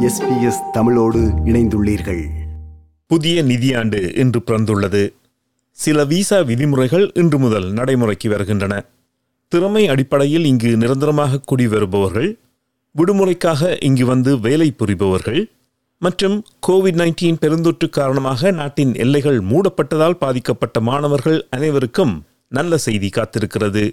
SBS தமிழோடு இணைந்துள்ளீர்கள். புதிய நிதியாண்டு இன்று பிறந்துள்ளது. சில விசா விதிமுறைகள் இன்று முதல் நடைமுறைக்கு வருகின்றன. திறமை அடிப்படையில் இங்கு நிரந்தரமாக குடிவருபவர்கள் விடுமுறைக்காக இங்கு வந்து வேலை புரிபவர்கள் மற்றும் கோவிட் 19 பெருந்தொற்று காரணமாக நாட்டின் எல்லைகள் மூடப்பட்டதால் பாதிக்கப்பட்ட மாணவர்கள் அனைவருக்கும் நல்ல செய்தி காத்திருக்கிறது.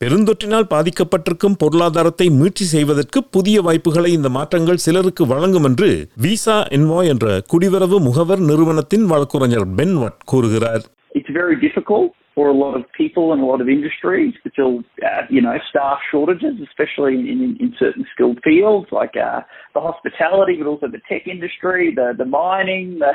பெருந்தொற்றினால் பாதிக்கப்பட்டிருக்கும் பொருளாதாரத்தை மீட்சி செய்வதற்கு புதிய வாய்ப்புகளை இந்த மாற்றங்கள் சிலருக்கு வழங்கும் என்று விசா என்வாய் என்ற குடிவரவு முகவர் நிறுவனத்தின் வழக்குரைஞர் பென்வட் கூறுகிறார். It's very difficult for a lot of people and a lot of industries to fill, uh, you know, staff shortages, especially in, in, in certain skilled fields like uh, the hospitality, but also the tech industry, the, the mining, the,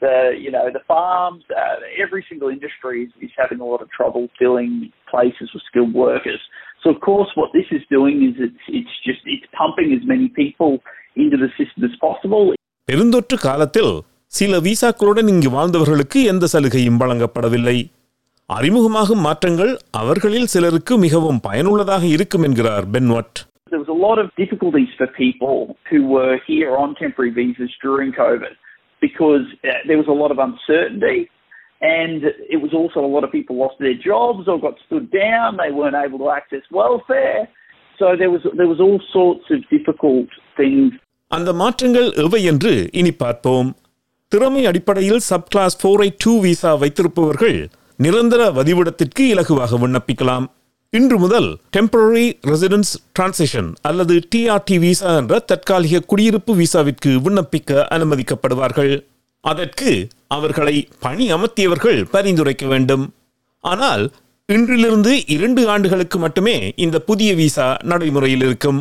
the you know, the farms. Uh, every single industry is, is having a lot of trouble filling places with skilled workers. So, of course, what this is doing is it's it's just it's pumping as many people into the system as possible. பெருந்தொற்று காலத்தில் சில விசாக்களுடன் இங்கு வாழ்ந்தவர்களுக்கு எந்த சலுகையும் வழங்கப்படவில்லை அறிமுகமாகும் மாற்றங்கள் அவர்களில் சிலருக்கு மிகவும் பயனுள்ளதாக இருக்கும் என்கிறார் பென்வட் There was a lot of difficulties for people who were here on temporary visas during COVID because uh, there was a lot of uncertainty and it was also a lot of people lost their jobs or got stood down. They weren't able to access welfare. So there was there was all sorts of difficult things அந்த மாற்றங்கள் எவை என்று இனி பார்ப்போம் திறமை அடிப்படையில் subclass four two visa வைத்திருப்பவர்கள் நிரந்தர வதிவிடத்திற்கு இலகுவாக விண்ணப்பிக்கலாம். இன்று முதல் டெம்பரரி ரெசிடென்ஸ் டிரான்சிஷன் அல்லது டிஆர்டி விசா என்ற தற்காலிக குடியிருப்பு விசாவிற்கு விண்ணப்பிக்க அனுமதிக்கப்படுவார்கள். அதற்கு அவர்களை பணி அமர்த்தியவர்கள் பரிந்துரைக்க வேண்டும். ஆனால் இன்றிலிருந்து இரண்டு ஆண்டுகளுக்கு மட்டுமே இந்த புதிய விசா நடைமுறையில் இருக்கும்.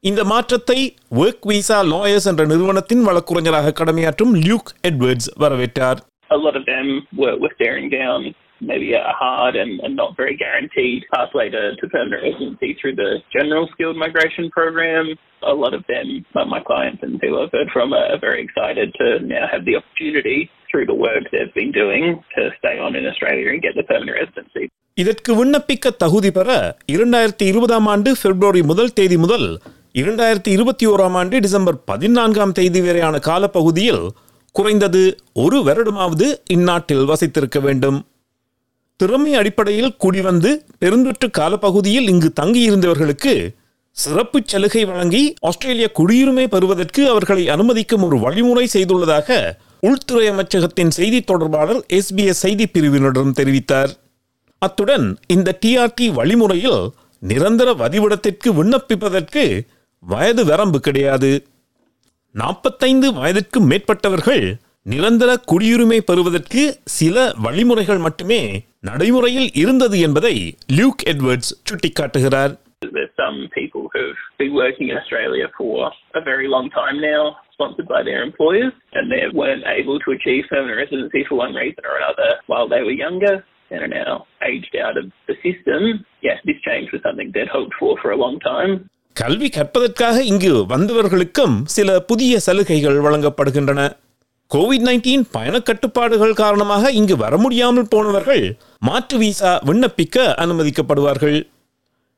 இந்த மாற்றத்தை ஒர்க் விசா லாயர்ஸ் என்ற நிறுவனத்தின் வழக்குரைஞராக கடமையாற்றும் லியூக் எட்வர்ட்ஸ் வரவேற்றார். a lot of them were, were staring down maybe a hard and, and not very guaranteed pathway to, to permanent residency through the general skilled migration program. A lot of them, like my clients and who I've heard from, are very excited to now have the opportunity through the work they've been doing to stay on in Australia and get the permanent residency. இதற்கு விண்ணப்பிக்க தகுதி பெற இரண்டாயிரத்தி இருபதாம் ஆண்டு பிப்ரவரி முதல் தேதி முதல் இரண்டாயிரத்தி இருபத்தி ஓராம் ஆண்டு டிசம்பர் பதினான்காம் தேதி வரையான காலப்பகுதியில் குறைந்தது ஒரு வருடமாவது இந்நாட்டில் வசித்திருக்க வேண்டும். திறமை அடிப்படையில் குடிவந்து பெருந்தொற்று காலப்பகுதியில் இங்கு தங்கியிருந்தவர்களுக்கு சிறப்பு சலுகை வழங்கி ஆஸ்திரேலிய குடியுரிமை பெறுவதற்கு அவர்களை அனுமதிக்கும் ஒரு வழிமுறை செய்துள்ளதாக உள்துறை அமைச்சகத்தின் செய்தி தொடர்பாளர் எஸ்பிஎஸ் செய்தி பிரிவினரிடம் தெரிவித்தார். அத்துடன் இந்த டிஆர்டி வழிமுறையில் நிரந்தர வதிவிடத்திற்கு விண்ணப்பிப்பதற்கு வயது வரம்பு கிடையாது. நாற்பத்தைந்து வயதிற்கு மேற்பட்டவர்கள் நிரந்தர குடியுரிமை பெறுவதற்கு சில வழிமுறைகள் மட்டுமே நடைமுறையில் இருந்தது என்பதை லியூக் எட்வர்ட்ஸ் சுட்டிக்காட்டுகிறார் There's some people who've been working in Australia for a very long time now, sponsored by their employers, and they weren't able to achieve permanent residency for one reason or another while they were younger and are now aged out of the system. Yes, this change was something they'd hoped for for a long time. கல்வி கற்பதற்காக இங்கு வந்தவர்களுக்கும் சில புதிய சலுகைகள் வழங்கப்படுகின்றன. Covid 19 பயண கட்டுப்பாடுகள் காரணமாக இங்கு வர முடியாமல் போனவர்கள் மாற்று விசா விண்ணப்பிக்க அனுமதிக்கப்படுவார்கள்.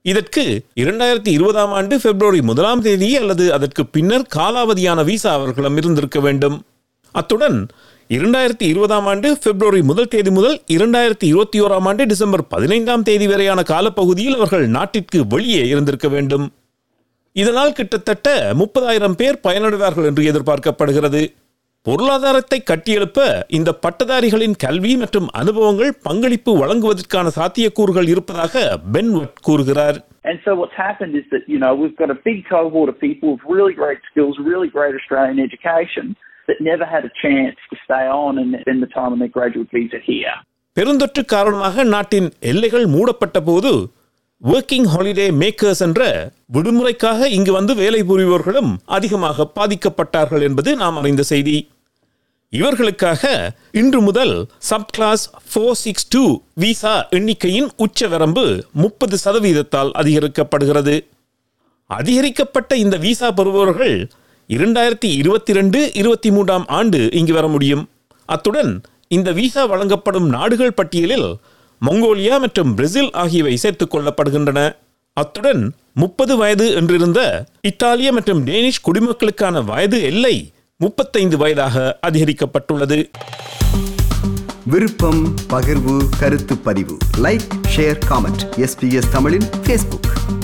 இதற்கு இரண்டாயிரத்தி இருபதாம் ஆண்டு பிப்ரவரி முதலாம் தேதி அல்லது அதற்கு பின்னர் காலாவதியான விசா அவர்களிடம் இருந்திருக்க வேண்டும். அத்துடன் இரண்டாயிரத்தி இருபதாம் ஆண்டு பிப்ரவரி முதல் தேதி முதல் இரண்டாயிரத்தி இருபத்தி ஓராம் ஆண்டு டிசம்பர் பதினைந்தாம் தேதி வரையான காலப்பகுதியில் அவர்கள் நாட்டிற்கு வெளியே இருந்திருக்க வேண்டும். இதனால் கிட்டத்தட்ட முப்பதாயிரம் பேர் பயனடைவார்கள் என்று எதிர்பார்க்கப்படுகிறது பொருளாதாரத்தை கட்டியெழுப்ப இந்த பட்டதாரிகளின் கல்வி மற்றும் அனுபவங்கள் பங்களிப்பு வழங்குவதற்கான சாத்தியக்கூறுகள் இருப்பதாக பென்வட் கூறுகிறார் And so what's happened is that, you know, we've got a big cohort of people with really great skills, really great Australian education that never had a chance to stay on and spend the time on their graduate visa here. பெருந்தொற்று காரணமாக நாட்டின் எல்லைகள் மூடப்பட்ட போது working holiday makers என்ற விடுமுறைக்காக இங்கு வந்து வேலை புரிபவர்களும் அதிகமாக பாதிக்கப்பட்டார்கள் என்பது நாம் அறிந்த செய்தி. இவர்களுக்காக இன்று முதல் subclass four six two visa எண்ணிக்கையின் உச்ச வரம்பு முப்பது சதவீதத்தால் அதிகரிக்கப்படுகிறது. அதிகரிக்கப்பட்ட இந்த விசா பெறுபவர்கள் இரண்டாயிரத்தி இருபத்தி ரெண்டு இருபத்தி மூன்றாம் ஆண்டு இங்கு வர முடியும். அத்துடன் இந்த விசா வழங்கப்படும் நாடுகள் பட்டியலில் மங்கோலியா மற்றும் பிரேசில் ஆகியவை சேர்த்துக் கொள்ளப்படுகின்றன. அத்துடன் முப்பது வயது என்றிருந்த இத்தாலிய மற்றும் டேனிஷ் குடிமக்களுக்கான வயது எல்லை முப்பத்தைந்து வயதாக அதிகரிக்கப்பட்டுள்ளது. விருப்பம் பகிர்வு கருத்து பதிவு. லைக் ஷேர் காமெண்ட் எஸ்பிஎஸ் தமிழின் ஃபேஸ்புக்